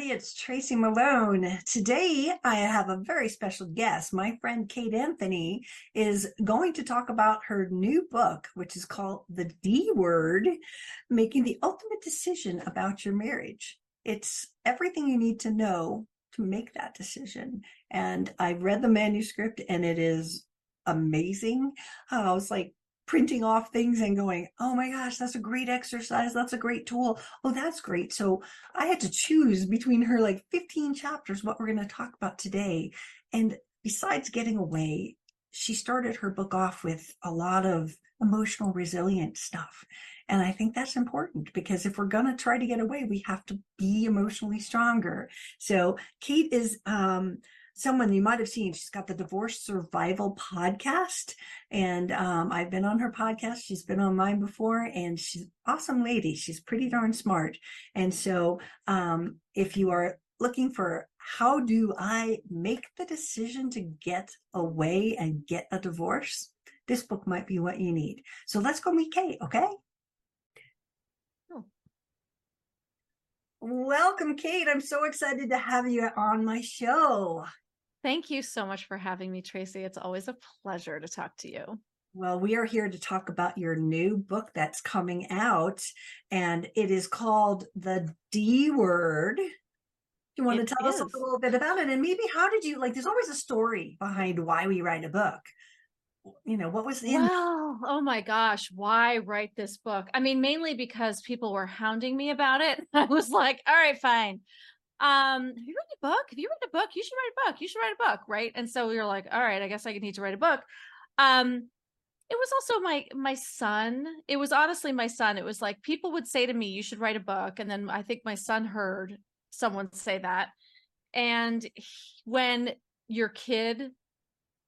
Everybody. It's Tracy Malone. Today, I have a very special guest. My friend Kate Anthony is going to talk about her new book, which is called The D Word Making the Ultimate Decision About Your Marriage. It's everything you need to know to make that decision. And I read the manuscript and it is amazing. I was like, printing off things and going, oh my gosh, that's a great exercise. That's a great tool. Oh, that's great. So I had to choose between her like 15 chapters what we're going to talk about today. And besides getting away, she started her book off with a lot of emotional resilient stuff. And I think that's important because if we're going to try to get away, we have to be emotionally stronger. So Kate is, um, someone you might have seen. She's got the Divorce Survival podcast, and um, I've been on her podcast. She's been on mine before, and she's awesome lady. She's pretty darn smart. And so, um, if you are looking for how do I make the decision to get away and get a divorce, this book might be what you need. So let's go meet Kate, okay? Oh. Welcome, Kate. I'm so excited to have you on my show. Thank you so much for having me, Tracy. It's always a pleasure to talk to you. Well, we are here to talk about your new book that's coming out, and it is called The D Word. You want it to tell is. us a little bit about it? And maybe how did you like? There's always a story behind why we write a book. You know, what was in Well, oh my gosh, why write this book? I mean, mainly because people were hounding me about it. I was like, all right, fine um, have you written a book? Have you written a book? You should write a book. You should write a book, right? And so we were like, all right, I guess I need to write a book. Um, it was also my my son. It was honestly my son. It was like people would say to me, "You should write a book," and then I think my son heard someone say that. And he, when your kid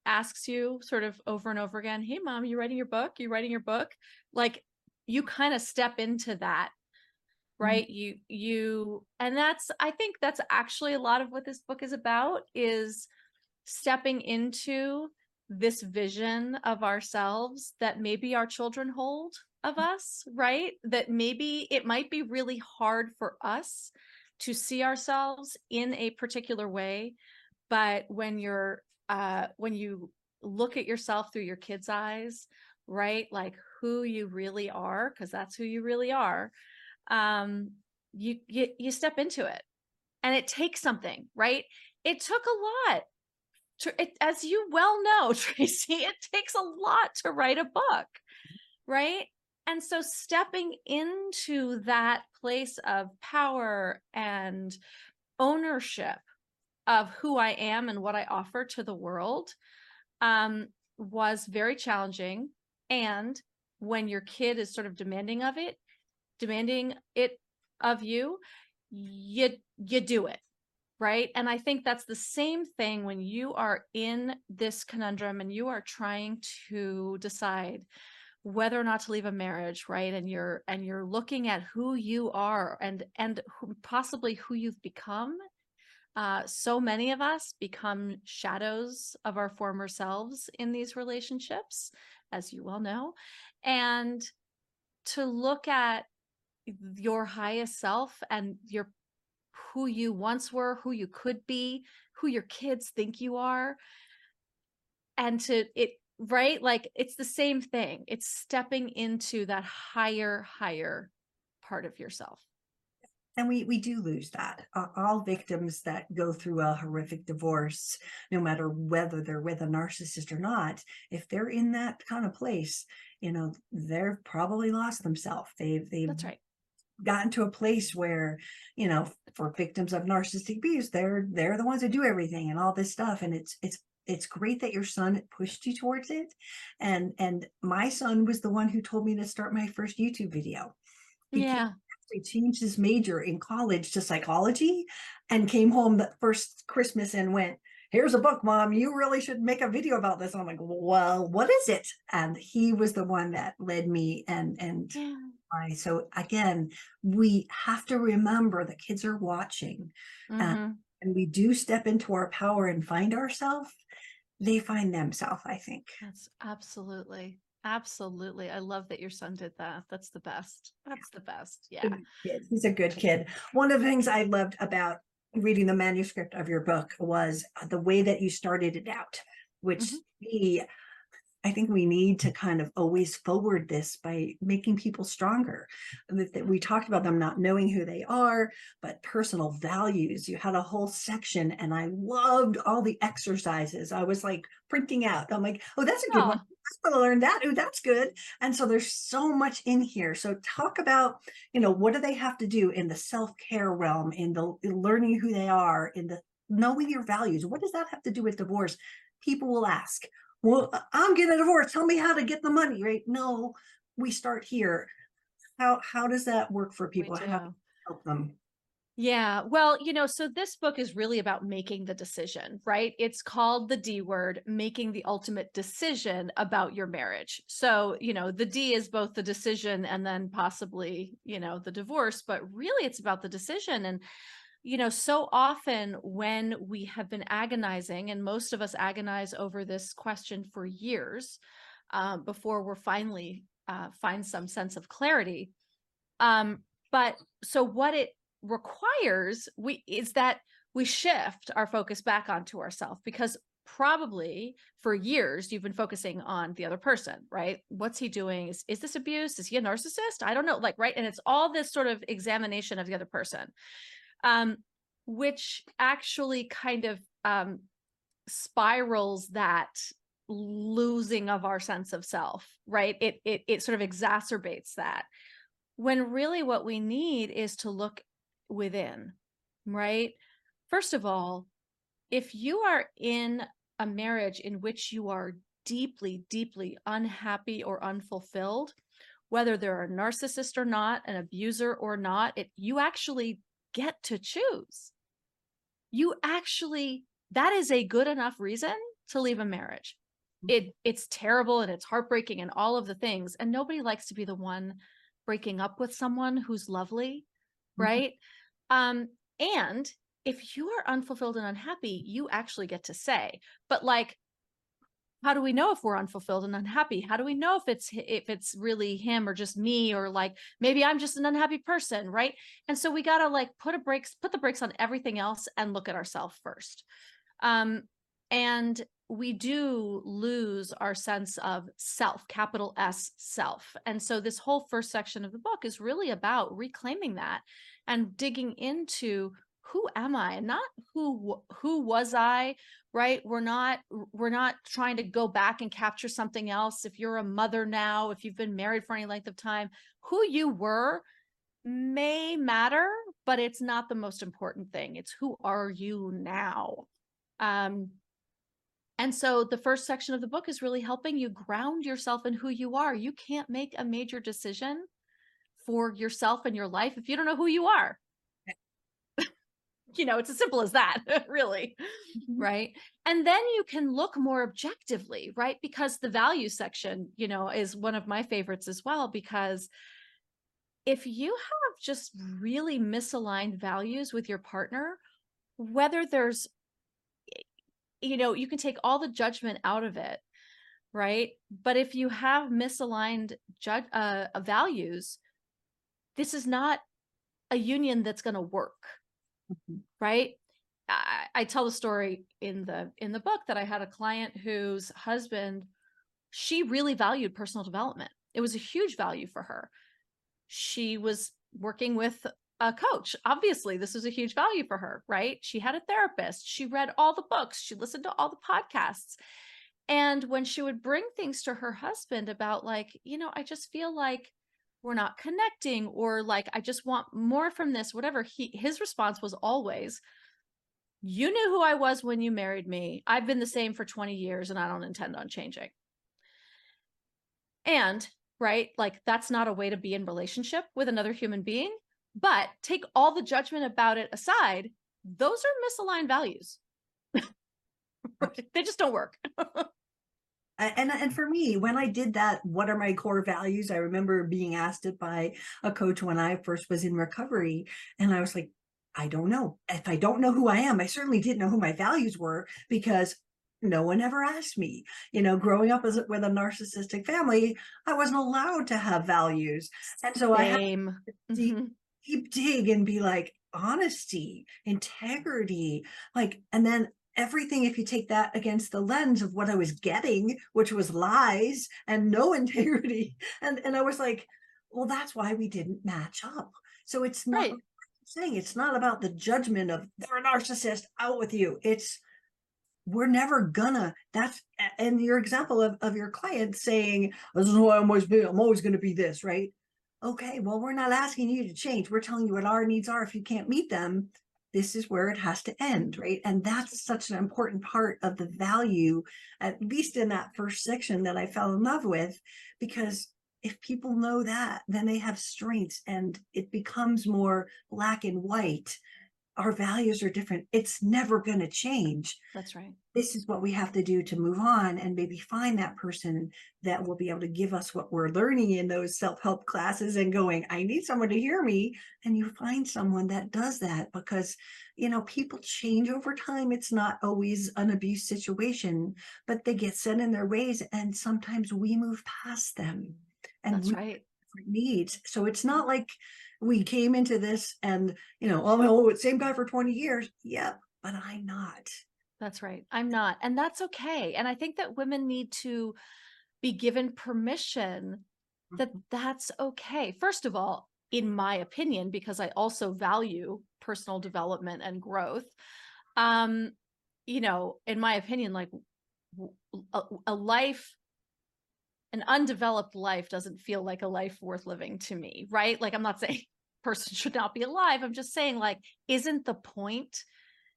asks you sort of over and over again, "Hey, mom, you writing your book? You writing your book?" Like you kind of step into that. Right mm-hmm. you you and that's i think that's actually a lot of what this book is about is stepping into this vision of ourselves that maybe our children hold of mm. us right that maybe it might be really hard for us to see ourselves in a particular way but when you're uh when you look at yourself through your kids eyes right like who you really are because that's who you really are um you, you you step into it. And it takes something right? It took a lot to, it, as you well know tracy it takes a lot to write a book right? And so stepping into that place of power and ownership of who i am and what i offer to the world um, was very challenging. And when your kid is sort of demanding of it demanding it of you, you you do it. Right? And I think that's the same thing when you are in this conundrum and you are trying to decide whether or not to leave a marriage right and you're and you're looking at who you are and and who, possibly who you've become uh, so many of us become shadows of our former selves in these relationships as you well know and to look at your highest self and your who you once were, who you could be, who your kids think you are. And to it, right? Like it's the same thing. It's stepping into that higher, higher part of yourself. And we, we do lose that. Uh, all victims that go through a horrific divorce, no matter whether they're with a narcissist or not, if they're in that kind of place, you know, they've probably lost themselves. They've, they've That's right gotten to a place where you know for victims of narcissistic abuse they're they're the ones that do everything and all this stuff and it's it's it's great that your son pushed you towards it and and my son was the one who told me to start my first youtube video he yeah. he changed his major in college to psychology and came home the first christmas and went here's a book mom you really should make a video about this and i'm like well what is it and he was the one that led me and and yeah so again, we have to remember that kids are watching mm-hmm. and, and we do step into our power and find ourselves. They find themselves, I think. That's absolutely, Absolutely. I love that your son did that. That's the best. That's the best. Yeah. He's a good kid. One of the things I loved about reading the manuscript of your book was uh, the way that you started it out, which Mhm. we I think we need to kind of always forward this by making people stronger. That we talked about them not knowing who they are, but personal values. You had a whole section, and I loved all the exercises. I was like printing out. I'm like, oh, that's a good one. I'm going to learn that. Oh, that's good. And so there's so much in here. So talk about, you know, what do they have to do in the self-care realm, in the in learning who they are, in the knowing your values. What does that have to do with divorce? People will ask, well, I'm getting a divorce. Tell me how to get the money, right? No, we start here. How how does that work for people? How do. help them? Yeah. Well, you know, so this book is really about making the decision, right? It's called the D word, making the ultimate decision about your marriage. So, you know, the D is both the decision and then possibly, you know, the divorce, but really it's about the decision. And, you know, so often when we have been agonizing, and most of us agonize over this question for years um, before we're finally uh, find some sense of clarity. Um, but so what it requires we is that we shift our focus back onto ourselves because probably for years you've been focusing on the other person right? What's he doing? Is is this abuse? Is he a narcissist? I don't know like right? And it's all this sort of examination of the other person um which actually kind of um spirals that losing of our sense of self right it it it sort of exacerbates that when really what we need is to look within, right? First of all, if you are in a marriage in which you are deeply, deeply unhappy or unfulfilled, whether they're a narcissist or not, an abuser or not, it, you actually get to choose. You actually, that is a good enough reason to leave a marriage. It it's terrible and it's heartbreaking and all of the things. And nobody likes to be the one breaking up with someone who's lovely, Mhm. right? Um, and if you are unfulfilled and unhappy, you actually get to say, but like, how do we know if we're unfulfilled and unhappy? How do we know if it's if it's really him or just me or like maybe I'm just an unhappy person, right? And so we gotta like put a brakes, put the brakes on everything else and look at ourselves first. Um, and we do lose our sense of self, capital S self. And so this whole first section of the book is really about reclaiming that and digging into who am I and not who who was I, right? We're not we're not trying to go back and capture something else. If you're a mother now, if you've been married for any length of time, who you were may matter, but it's not the most important thing. It's who are you now? Um and so the first section of the book is really helping you ground yourself in who you are. You can't make a major decision for yourself and your life if you don't know who you are. You know, it's as simple as that, really. Mhm. Right. And then you can look more objectively, right? Because the value section, you know, is one of my favorites as well. Because if you have just really misaligned values with your partner, whether there's you know, you can take all the judgment out of it, right? But if you have misaligned uh, uh, values, this is not a union that's going to work, Mhm. right? I, I tell the story in the in the book that I had a client whose husband, she really valued personal development. It was a huge value for her. She was working with a coach. Obviously, this was a huge value for her, right? She had a therapist. She read all the books. She listened to all the podcasts. And when she would bring things to her husband about, like, you know, I just feel like we're not connecting, or like, I just want more from this, whatever, he his response was always, You knew who I was when you married me. I've been the same for 20 years and I don't intend on changing. And, right, like that's not a way to be in relationship with another human being. But take all the judgment about it aside, those are misaligned values. they just don't work. And and for me when i did that what are my core values i remember being asked it by a coach when i first was in recovery and i was like i don't know if i don't know who i am i certainly didn't know who my values were because no one ever asked me. You know, growing up as with a narcissistic family, I wasn't allowed to have values. And so I had Same. to deep, deep dig and be like, honesty, integrity, like, and then everything, if you take that against the lens of what I was getting, which was lies and no integrity. And and I was like, well, that's why we didn't match up. So it's not Right. Saying it's not about the judgment of they're a narcissist, out with you. It's we're never gonna that's and your example of, of your client saying this is who i'm always be i'm always gonna be this right okay well we're not asking you to change we're telling you what our needs are if you can't meet them this is where it has to end right? And that's such an important part of the value at least in that first section that i fell in love with because if people know that then they have strengths and it becomes more black and white our values are different it's never going to change That's right. this is what we have to do to move on and maybe find that person that will be able to give us what we're learning in those self-help classes and going i need someone to hear me and you find someone that does that because you know people change over time it's not always an abuse situation but they get set in their ways and sometimes we move past them and That's right. needs. So it's not like we came into this and, you know, oh, well, same guy for 20 years. Yep, but I'm not. That's right. I'm not. And that's okay. And I think that women need to be given permission that that's okay. First of all, in my opinion, because I also value personal development and growth. Um, you know, in my opinion, like a life, an undeveloped life doesn't feel like a life worth living to me, right? Like I'm not saying person should not be alive. I'm just saying, like, isn't the point?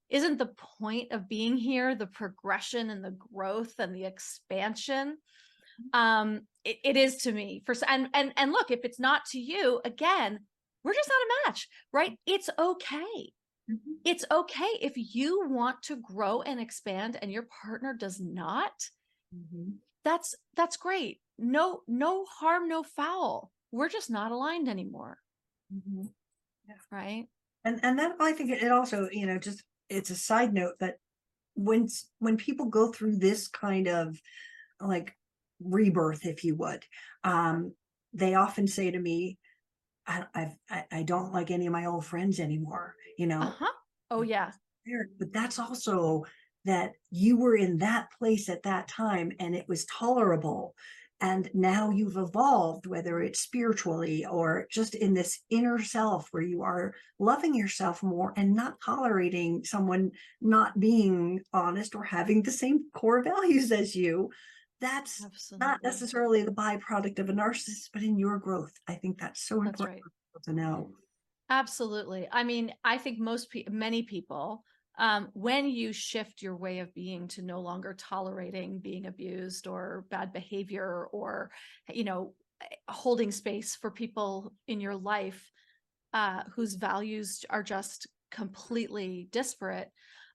Isn't the point of being here the progression and the growth and the expansion? um it, it is to me for and and and look if it's not to you again we're just not a match right? It's okay. Mhm, it's okay if you want to grow and expand and your partner does not mhm, that's that's great. No no harm no foul. We're just not aligned anymore mhm. right And and then I think it also, you know, just it's a side note that when s- when people go through this kind of like rebirth, if you would, um, they often say to me, I, I've I, I don't like any of my old friends anymore, you know. uh-huh oh yeah but that's also that you were in that place at that time and it was tolerable and now you've evolved whether it's spiritually or just in this inner self where you are loving yourself more and not tolerating someone not being honest or having the same core values as you. That's absolutely. not necessarily the byproduct of a narcissist but in your growth i think that's so that's important right. to know. Absolutely. I mean, I think most people, many people, um, when you shift your way of being to no longer tolerating being abused or bad behavior or, you know, holding space for people in your life uh, whose values are just completely disparate,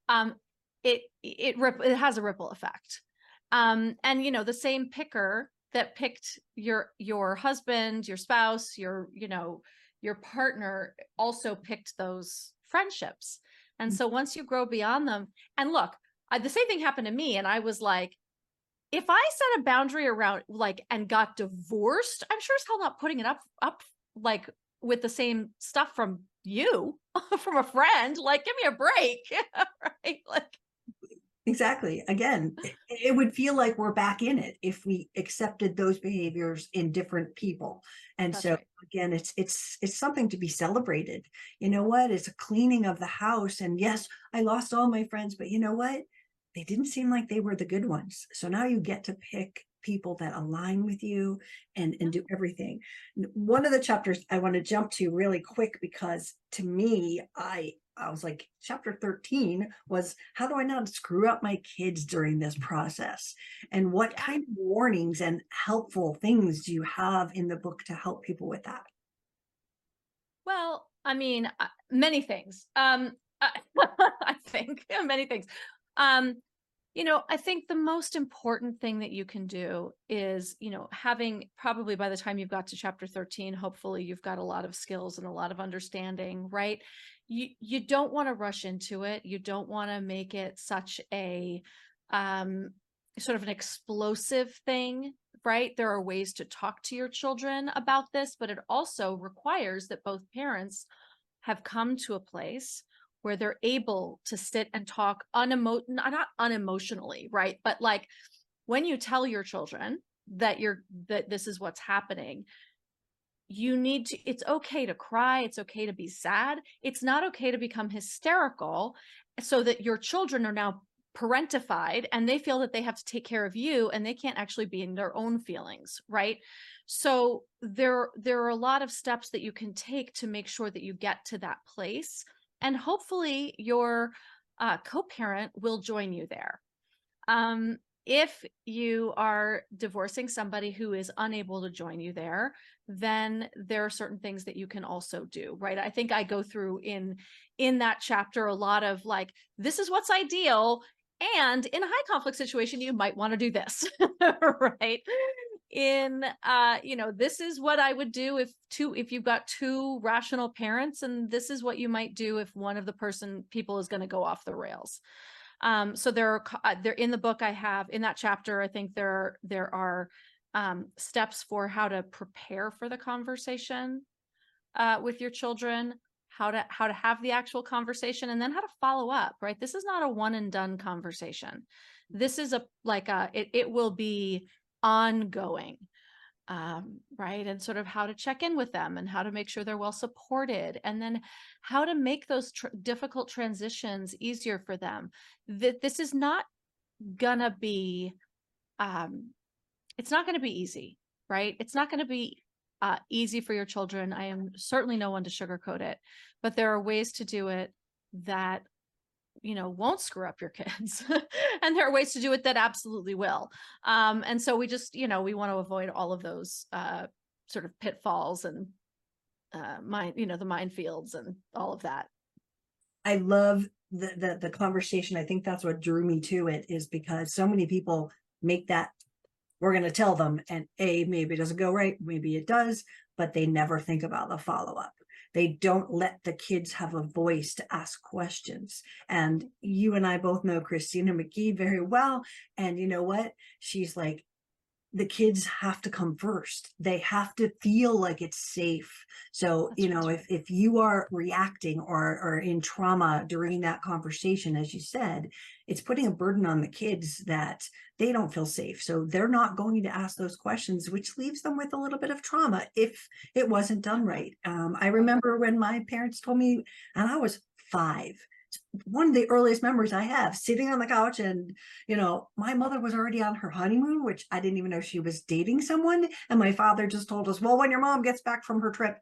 um, it it it has a ripple effect. Um, and you know, the same picker that picked your your husband, your spouse, your you know your partner also picked those friendships. And Mm. so once you grow beyond them, and look, I, the same thing happened to me, and I was like, if I set a boundary around like and got divorced, I'm sure as hell not putting it up up like with the same stuff from you, from a friend. Like, give me a break, right? Like, Exactly. Again, it, would feel like we're back in it if we accepted those behaviors in different people. And That's so right. again, it's it's it's something to be celebrated. You know what? It's a cleaning of the house. And yes, I lost all my friends, but you know what? They didn't seem like they were the good ones. So now you get to pick people that align with you and and do everything. One of the chapters I want to jump to really quick because to me, I I was like, chapter 13 was how do I not screw up my kids during this process? And what kind of warnings and helpful things do you have in the book to help people with that? Well, I mean, uh, many things. Um, I, I think yeah, many things. Um, you know, I think the most important thing that you can do is, you know, having probably by the time you've got to chapter 13, hopefully you've got a lot of skills and a lot of understanding, right? You you don't want to rush into it. You don't want to make it such a um, sort of an explosive thing, right? There are ways to talk to your children about this, but it also requires that both parents have come to a place where they're able to sit and talk unemo not unemotionally, right? But like when you tell your children that you're that this is what's happening, you need to it's okay to cry, it's okay to be sad. It's not okay to become hysterical so that your children are now parentified and they feel that they have to take care of you and they can't actually be in their own feelings right so there there are a lot of steps that you can take to make sure that you get to that place and hopefully your uh, co-parent will join you there um, if you are divorcing somebody who is unable to join you there then there are certain things that you can also do right? I think i go through in in that chapter a lot of like this is what's ideal and in a high conflict situation you might want to do this right? In uh you know this is what i would do if two if you've got two rational parents and this is what you might do if one of the person people is going to go off the rails. Um so there are uh, there in the book i have in that chapter i think there there are um steps for how to prepare for the conversation uh with your children how to how to have the actual conversation and then how to follow up right? This is not a one and done conversation. This is a like a it, it will be ongoing um, right? And sort of how to check in with them and how to make sure they're well supported and then how to make those tr- difficult transitions easier for them. That this is not gonna be um it's not gonna be easy right? It's not gonna be uh, easy for your children. I am certainly no one to sugarcoat it, but there are ways to do it that you know won't screw up your kids and there are ways to do it that absolutely will. Um and so we just you know we want to avoid all of those uh sort of pitfalls and uh mine you know the minefields and all of that. I love the, the the conversation. I think that's what drew me to it is because so many people make that we're going to tell them and a maybe it doesn't go right maybe it does but they never think about the follow-up. They don't let the kids have a voice to ask questions. And you and i both know Christina McGhee very well and you know what? She's like the kids have to come first. They have to feel like it's safe. So That's you know right. if if you are reacting or or in trauma during that conversation as you said it's putting a burden on the kids that they don't feel safe. So they're not going to ask those questions which leaves them with a little bit of trauma if it wasn't done right. Um, i remember when my parents told me and i was five one of the earliest memories I have sitting on the couch and you know my mother was already on her honeymoon which I didn't even know she was dating someone. And my father just told us well when your mom gets back from her trip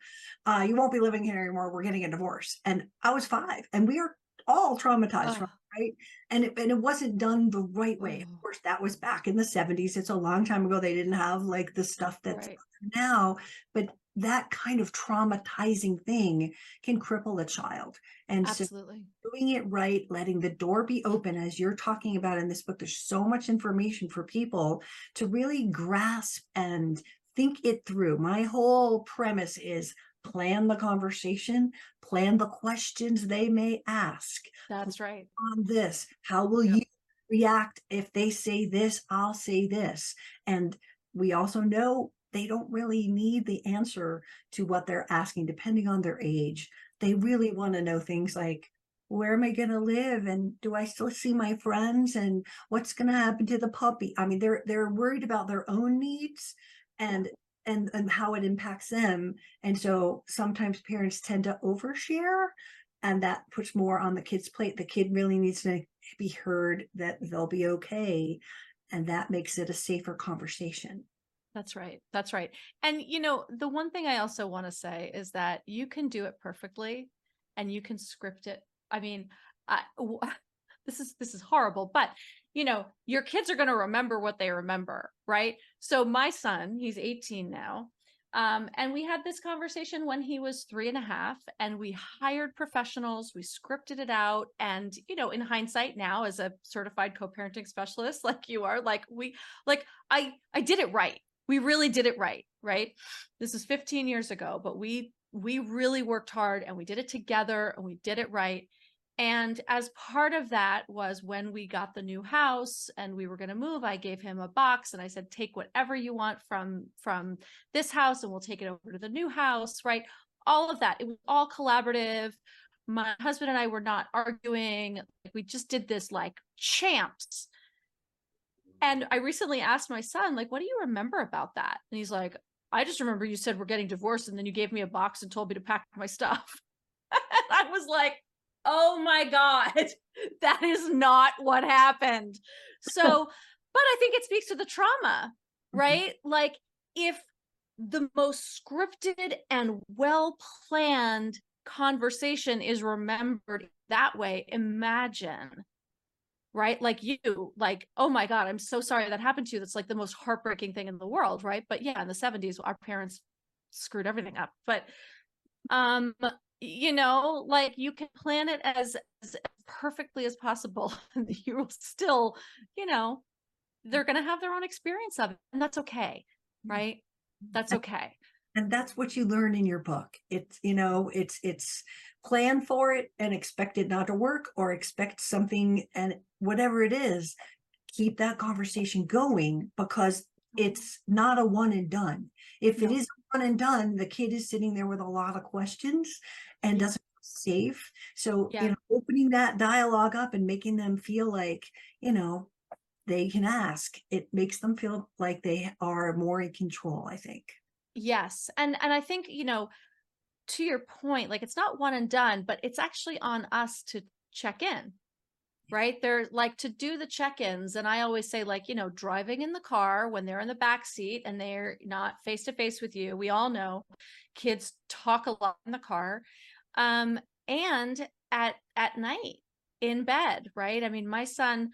uh, you won't be living here anymore. We're getting a divorce. And I was 5 and we are all traumatized oh. from right? And it, and it wasn't done the right way. Of course that was back in the 70s it's a long time ago. They didn't have like the stuff that's right. now. But that kind of traumatizing thing can cripple a child. And Absolutely. so doing it right, letting the door be open, as you're talking about in this book, there's so much information for people to really grasp and think it through. My whole premise is plan the conversation, plan the questions they may ask. That's right. On this, how will yep. you react if they say this? I'll say this. And we also know they don't really need the answer to what they're asking, depending on their age. They really want to know things like, where am I going to live? And do I still see my friends? And what's going to happen to the puppy? I mean, they're they're worried about their own needs and and and how it impacts them. And so sometimes parents tend to overshare and that puts more on the kid's plate. The kid really needs to be heard that they'll be okay. And that makes it a safer conversation. That's right. That's right. And you know, the one thing I also want to say is that you can do it perfectly and you can script it. I mean, this is this is horrible, but you know, your kids are going to remember what they remember, right? So my son, he's 18 now. Um, and we had this conversation when he was three and a half, and we hired professionals, we scripted it out. And, you know, in hindsight now, as a certified co-parenting specialist like you are, like we like I I did it right we really did it right, right? This is 15 years ago, but we we really worked hard and we did it together and we did it right. And as part of that was when we got the new house and we were going to move, I gave him a box and I said, take whatever you want from from this house and we'll take it over to the new house, right? All of that. It was all collaborative. My husband and I were not arguing. We just did this like champs. And I recently asked my son, like, what do you remember about that? And he's like, I just remember you said we're getting divorced and then you gave me a box and told me to pack my stuff. I was like, oh my God, that is not what happened. So, but I think it speaks to the trauma, mm-hmm. right? Mm-hmm. Like if the most scripted and well planned conversation is remembered that way, imagine right? Like you like oh my god i'm so sorry that happened to you. That's like the most heartbreaking thing in the world right? But yeah in the 70s our parents screwed everything up. But um you know like you can plan it as, as perfectly as possible and you will still you know they're going to have their own experience of it and that's okay right? That's okay and that's what you learn in your book. It's you know it's it's plan for it and expect it not to work or expect something and whatever it is keep that conversation going because mm-hmm. it's not a one and done. If it is one and done the kid is sitting there with a lot of questions and doesn't feel safe. So yeah. you know opening that dialogue up and making them feel like you know they can ask it makes them feel like they are more in control i think yes and and i think you know to your point like it's not one and done but it's actually on us to check in right? They're like to do the check-ins and i always say like you know driving in the car when they're in the back seat and they're not face to face with you we all know kids talk a lot in the car um and at at night in bed right? I mean my son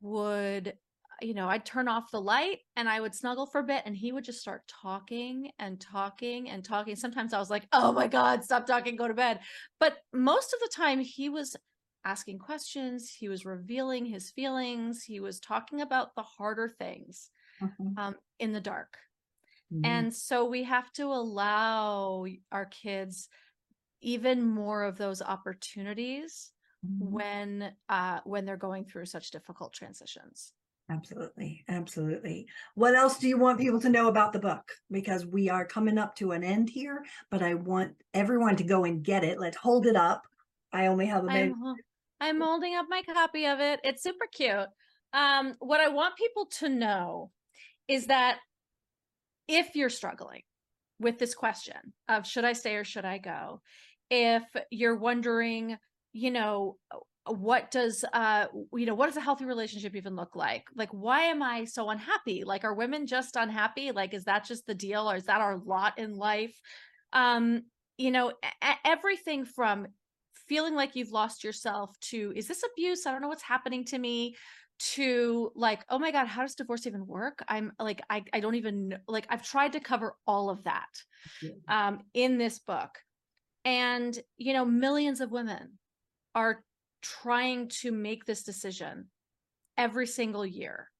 would you know i'd turn off the light and i would snuggle for a bit and he would just start talking and talking and talking sometimes i was like oh my god stop talking go to bed but most of the time he was asking questions he was revealing his feelings he was talking about the harder things mm-hmm. um, in the dark mm-hmm. and so we have to allow our kids even more of those opportunities mm-hmm. when uh, when they're going through such difficult transitions Absolutely. Absolutely. What else do you want people to know about the book? Because we are coming up to an end here, but I want everyone to go and get it. Let's hold it up. I only have a minute. I'm, I'm holding up my copy of it. It's super cute. Um, what I want people to know is that if you're struggling with this question of should I stay or should I go, if you're wondering, you know, what does uh you know what does a healthy relationship even look like? Like why am i so unhappy? Like are women just unhappy? Like is that just the deal? Or is that our lot in life? Um you know everything from feeling like you've lost yourself to is this abuse? I don't know what's happening to me to like oh my god how does divorce even work? I'm like i, I don't even know. like i've tried to cover all of that um in this book. And you know millions of women are trying to make this decision every single year.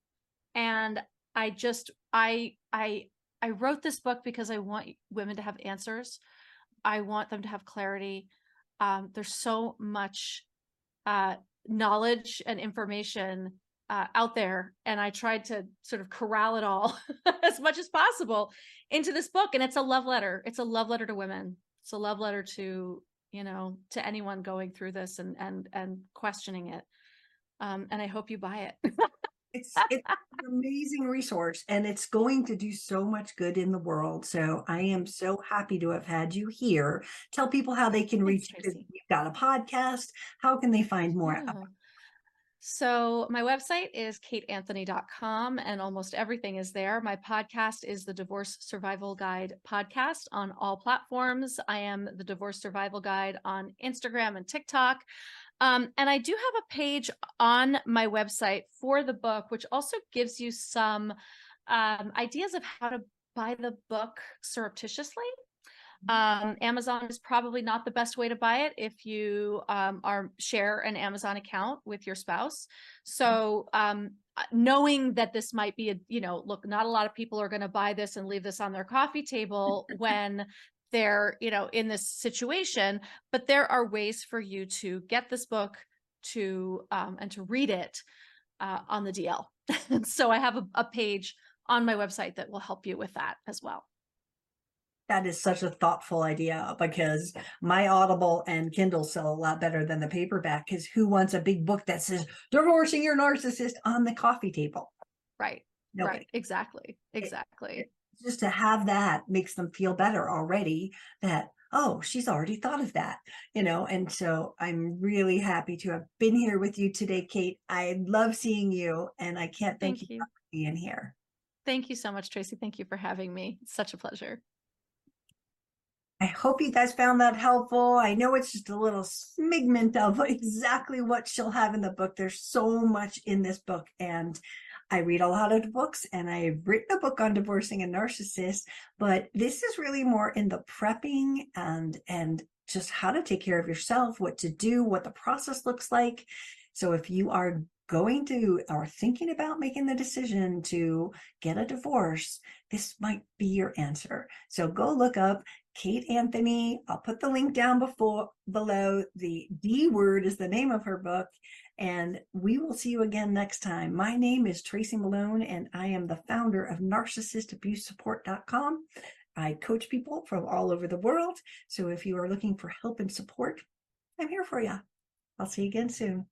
And i just i i i wrote this book because i want women to have answers. I want them to have clarity. Um, there's so much uh, knowledge and information uh, out there and i tried to sort of corral it all as much as possible into this book. And it's a love letter. It's a love letter to women. It's a love letter to you know to anyone going through this and and and questioning it um and i hope you buy it. It's it's an amazing resource and it's going to do so much good in the world so i am so happy to have had you here. Tell people how they can reach you you've got a podcast. How can they find more yeah. So my website is kateanthony.com and almost everything is there. My podcast is the Divorce Survival Guide podcast on all platforms. I am the Divorce Survival Guide on Instagram and TikTok. Um, and I do have a page on my website for the book, which also gives you some um, ideas of how to buy the book surreptitiously. Um, Amazon is probably not the best way to buy it if you um, are share an Amazon account with your spouse. So um, uh, knowing that this might be a, you know, look, not a lot of people are going to buy this and leave this on their coffee table when they're, you know, in this situation, but there are ways for you to get this book to um, and to read it uh, on the DL. so I have a, a page on my website that will help you with that as well. That is such a thoughtful idea because my Audible and Kindle sell a lot better than the paperback. Because who wants a big book that says divorcing your narcissist on the coffee table? Right. Nobody. Right. Exactly. Exactly. It, just to have that makes them feel better already that oh she's already thought of that you know and so i'm really happy to have been here with you today kate i love seeing you and i can't thank, thank you, you for being here thank you so much tracy thank you for having me it's such a pleasure hope you guys found that helpful. I know it's just a little smigment of exactly what she'll have in the book. There's so much in this book, and I read a lot of books and I've written a book on divorcing a narcissist, but this is really more in the prepping and, and just how to take care of yourself, what to do, what the process looks like. So if you are going to or thinking about making the decision to get a divorce, this might be your answer. So go look up Kate Anthony. I'll put the link down before below. The D word is the name of her book and we will see you again next time. My name is Tracy Malone, and I am the founder of NarcissistAbuseSupport.com. I coach people from all over the world. So if you are looking for help and support, I'm here for you. I'll see you again soon.